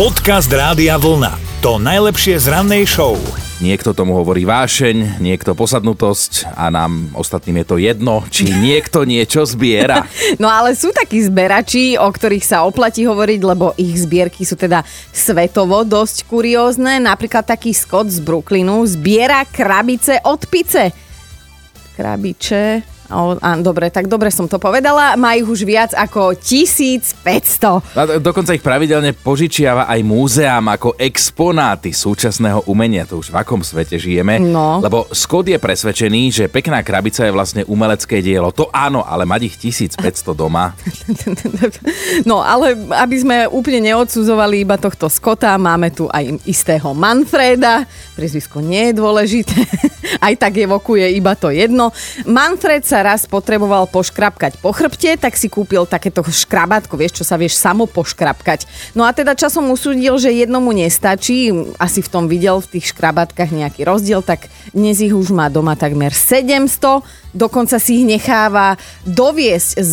Podcast Rádia Vlna. To najlepšie z rannej show. Niekto tomu hovorí vášeň, niekto posadnutosť a nám ostatným je to jedno, či niekto niečo zbiera. No ale sú takí zberači, o ktorých sa oplatí hovoriť, lebo ich zbierky sú teda svetovo dosť kuriózne. Napríklad taký Scott z Brooklynu zbiera krabice od pice. Krabiče O, á, dobre, tak dobre som to povedala. Majú už viac ako 1500. A dokonca ich pravidelne požičiava aj múzeám ako exponáty súčasného umenia. To už v akom svete žijeme. No. Lebo Scott je presvedčený, že pekná krabica je vlastne umelecké dielo. To áno, ale mať ich 1500 doma. No, ale aby sme úplne neodsudzovali iba tohto Scotta, máme tu aj istého Manfreda. Prezvisko nie je dôležité. Aj tak evokuje iba to jedno. Manfred sa raz potreboval poškrapkať po chrbte, tak si kúpil takéto škrabátko, vieš, čo sa vieš samo poškrapkať. No a teda časom usúdil, že jednomu nestačí, asi v tom videl v tých škrabátkach nejaký rozdiel, tak dnes ich už má doma takmer 700, dokonca si ich necháva doviesť z,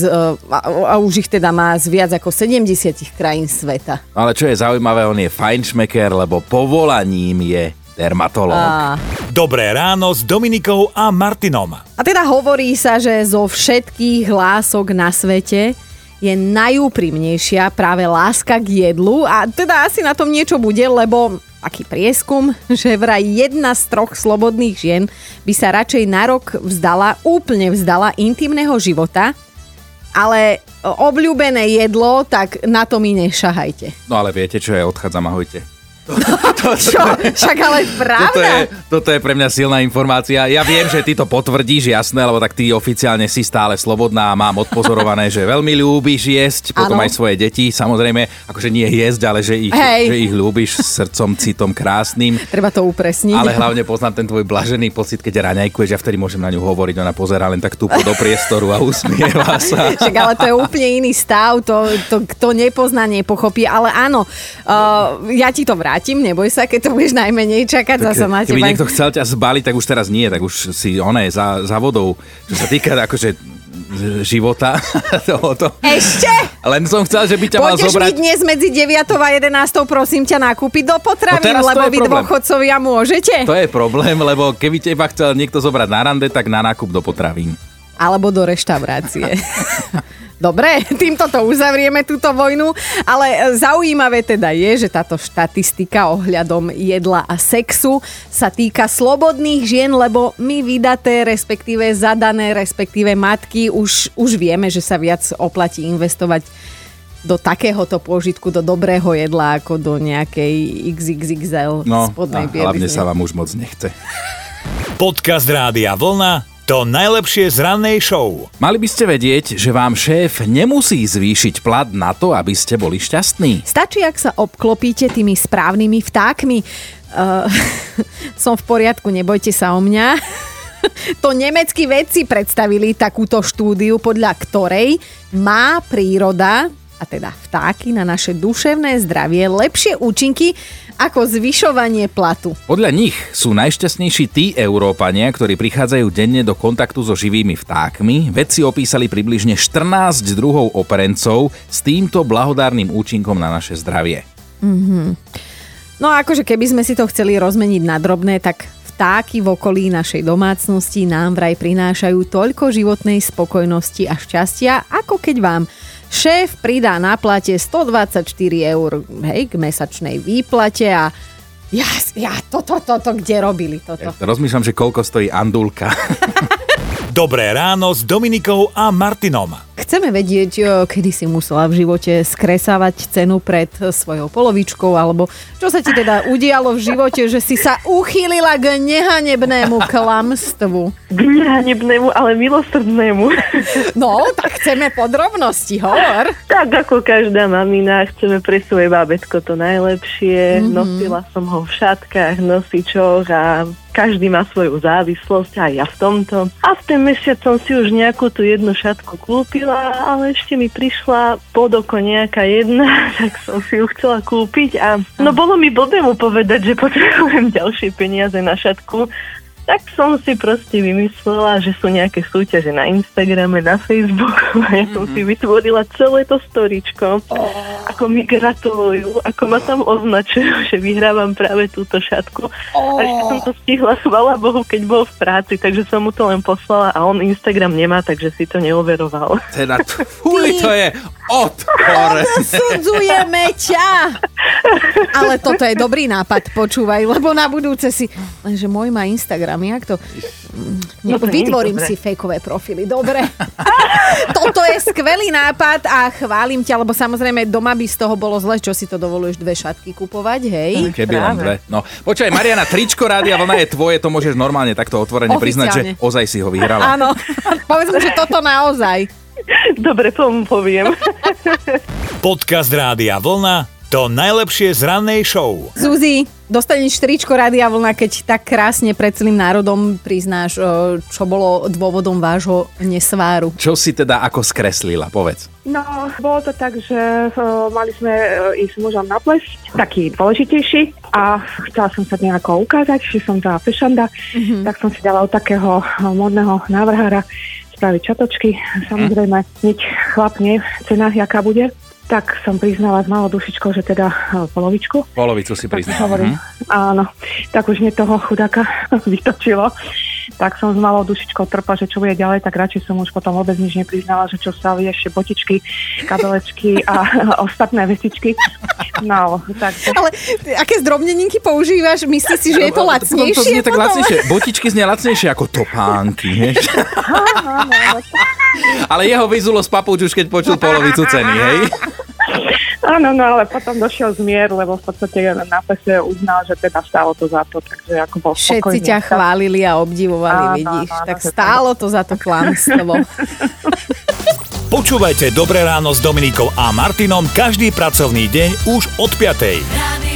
a, a už ich teda má z viac ako 70 krajín sveta. Ale čo je zaujímavé, on je fajnšmeker, lebo povolaním je dermatológ. A... Dobré ráno s Dominikou a Martinom. A teda hovorí sa, že zo všetkých lások na svete je najúprimnejšia práve láska k jedlu a teda asi na tom niečo bude, lebo aký prieskum, že vraj jedna z troch slobodných žien by sa radšej na rok vzdala, úplne vzdala intimného života, ale obľúbené jedlo, tak na to mi nešahajte. No ale viete, čo je, odchádzam, ahojte. To, Čo? Však ale pravda. Toto je, toto je pre mňa silná informácia. Ja viem, že ty to potvrdíš, jasné, lebo tak ty oficiálne si stále slobodná a mám odpozorované, že veľmi ľúbiš jesť, potom ano. aj svoje deti, samozrejme, akože nie jesť, ale že ich, že ich ľúbiš srdcom, citom krásnym. Treba to upresniť. Ale hlavne poznám ten tvoj blažený pocit, keď raňajkuješ, ja vtedy môžem na ňu hovoriť, ona pozera len tak tupo do priestoru a usmieva sa. Však ale to je úplne iný stav, to, to kto nepozná, nepochopí, ale áno, uh, ja ti to vrátim vrátim, neboj sa, keď to budeš najmenej čakať, tak, zasa na teba. Keby niekto chcel ťa zbaliť, tak už teraz nie, tak už si oné za, za vodou, čo sa týka akože života tohoto. Ešte? Len som chcel, že by ťa Pôjdeš mal zobrať... mi dnes medzi 9 a 11 prosím ťa nakúpiť do potravín, no lebo vy problém. dôchodcovia môžete. To je problém, lebo keby teba chcel niekto zobrať na rande, tak na nákup do potravín. Alebo do reštaurácie. Dobre, týmto to uzavrieme, túto vojnu, ale zaujímavé teda je, že táto štatistika ohľadom jedla a sexu sa týka slobodných žien, lebo my vydaté, respektíve zadané, respektíve matky už, už vieme, že sa viac oplatí investovať do takéhoto pôžitku, do dobrého jedla, ako do nejakej XXXL no, spodnej a hlavne sa vám už moc nechce. Podcast Rádia Vlna to najlepšie z rannej show. Mali by ste vedieť, že vám šéf nemusí zvýšiť plat na to, aby ste boli šťastní. Stačí, ak sa obklopíte tými správnymi vtákmi. Uh, som v poriadku, nebojte sa o mňa. to nemeckí vedci predstavili takúto štúdiu, podľa ktorej má príroda a teda vtáky na naše duševné zdravie lepšie účinky ako zvyšovanie platu. Podľa nich sú najšťastnejší tí Európania, ktorí prichádzajú denne do kontaktu so živými vtákmi. Vedci opísali približne 14 druhov operencov s týmto blahodárnym účinkom na naše zdravie. Mm-hmm. No a akože keby sme si to chceli rozmeniť na drobné, tak vtáky v okolí našej domácnosti nám vraj prinášajú toľko životnej spokojnosti a šťastia, ako keď vám Šéf pridá na plate 124 eur hej, k mesačnej výplate a ja, ja toto, toto, to, kde robili toto? Ja rozmýšľam, že koľko stojí andulka. Dobré ráno s Dominikou a Martinom. Chceme vedieť, kedy si musela v živote skresávať cenu pred svojou polovičkou, alebo čo sa ti teda udialo v živote, že si sa uchýlila k nehanebnému klamstvu. K nehanebnému, ale milosrdnému. No, tak chceme podrobnosti, hovor. Tak ako každá mamina, chceme pre svoje bábetko to najlepšie. Mm-hmm. Nosila som ho v šatkách, nosičoch a každý má svoju závislosť, aj ja v tomto. A v ten mesiac som si už nejakú tú jednu šatku kúpila, ale ešte mi prišla pod oko nejaká jedna, tak som si ju chcela kúpiť a no bolo mi blbé mu povedať, že potrebujem ďalšie peniaze na šatku, Tak som si proste vymyslela, že sú nejaké súťaže na Instagrame, na Facebooku a ja som mm-hmm. si vytvorila celé to storičko. Oh. Ako mi gratulujú, ako ma tam označujú, že vyhrávam práve túto šatku. Oh. A ešte som to stihla, chvala Bohu, keď bol v práci, takže som mu to len poslala a on Instagram nemá, takže si to neoveroval. Teda, fuj, to je odpor. Sudzujeme ťa. Ale toto je dobrý nápad, počúvaj, lebo na budúce si... Lenže môj má Instagram, jak to... No, vytvorím si fejkové profily, dobre. Toto je skvelý nápad a chválim ťa, lebo samozrejme doma by z toho bolo zle, čo si to dovoluješ dve šatky kupovať, hej? Keby len dve. No, počkaj, Mariana, tričko rádia vlna je tvoje, to môžeš normálne takto otvorene priznať, že ozaj si ho vyhrala. Áno, povedzme, že toto naozaj. Dobre, tomu poviem. Podcast Rádia Vlna to najlepšie z rannej show. Zuzi, dostaneš tričko Rádia Vlna, keď tak krásne pred celým národom priznáš, čo bolo dôvodom vášho nesváru. Čo si teda ako skreslila, povedz. No, bolo to tak, že uh, mali sme uh, ísť s mužom na ples, taký dôležitejší a chcela som sa nejako ukázať, že som tá fešanda, mm-hmm. tak som si dala od takého modného návrhára spraviť čatočky. Samozrejme, nič chlapne, cena, jaká bude tak som priznala s malou dušičkou, že teda e, polovičku. Polovicu si priznala. Hovorím, mm. Áno, tak už mne toho chudáka vytočilo. Tak som s malou dušičkou trpa, že čo bude ďalej, tak radšej som už potom vôbec nič nepriznala, že čo sa ešte botičky, kabelečky a ostatné vecičky. No, tak... Ale aké zdrobneninky používaš? Myslíš si, že je to lacnejšie? To znie tak lacnejšie. Botičky znie lacnejšie ako topánky. Ale jeho vyzulo z papúč už keď počul polovicu ceny, hej? Áno, no ale potom došiel zmier, lebo v podstate na pese uznal, že teda stálo to za to, takže ako bol Všetci spokojný. ťa chválili a obdivovali, áno, vidíš, áno, tak stálo to za to klamstvo. Počúvajte Dobré ráno s Dominikou a Martinom každý pracovný deň už od 5.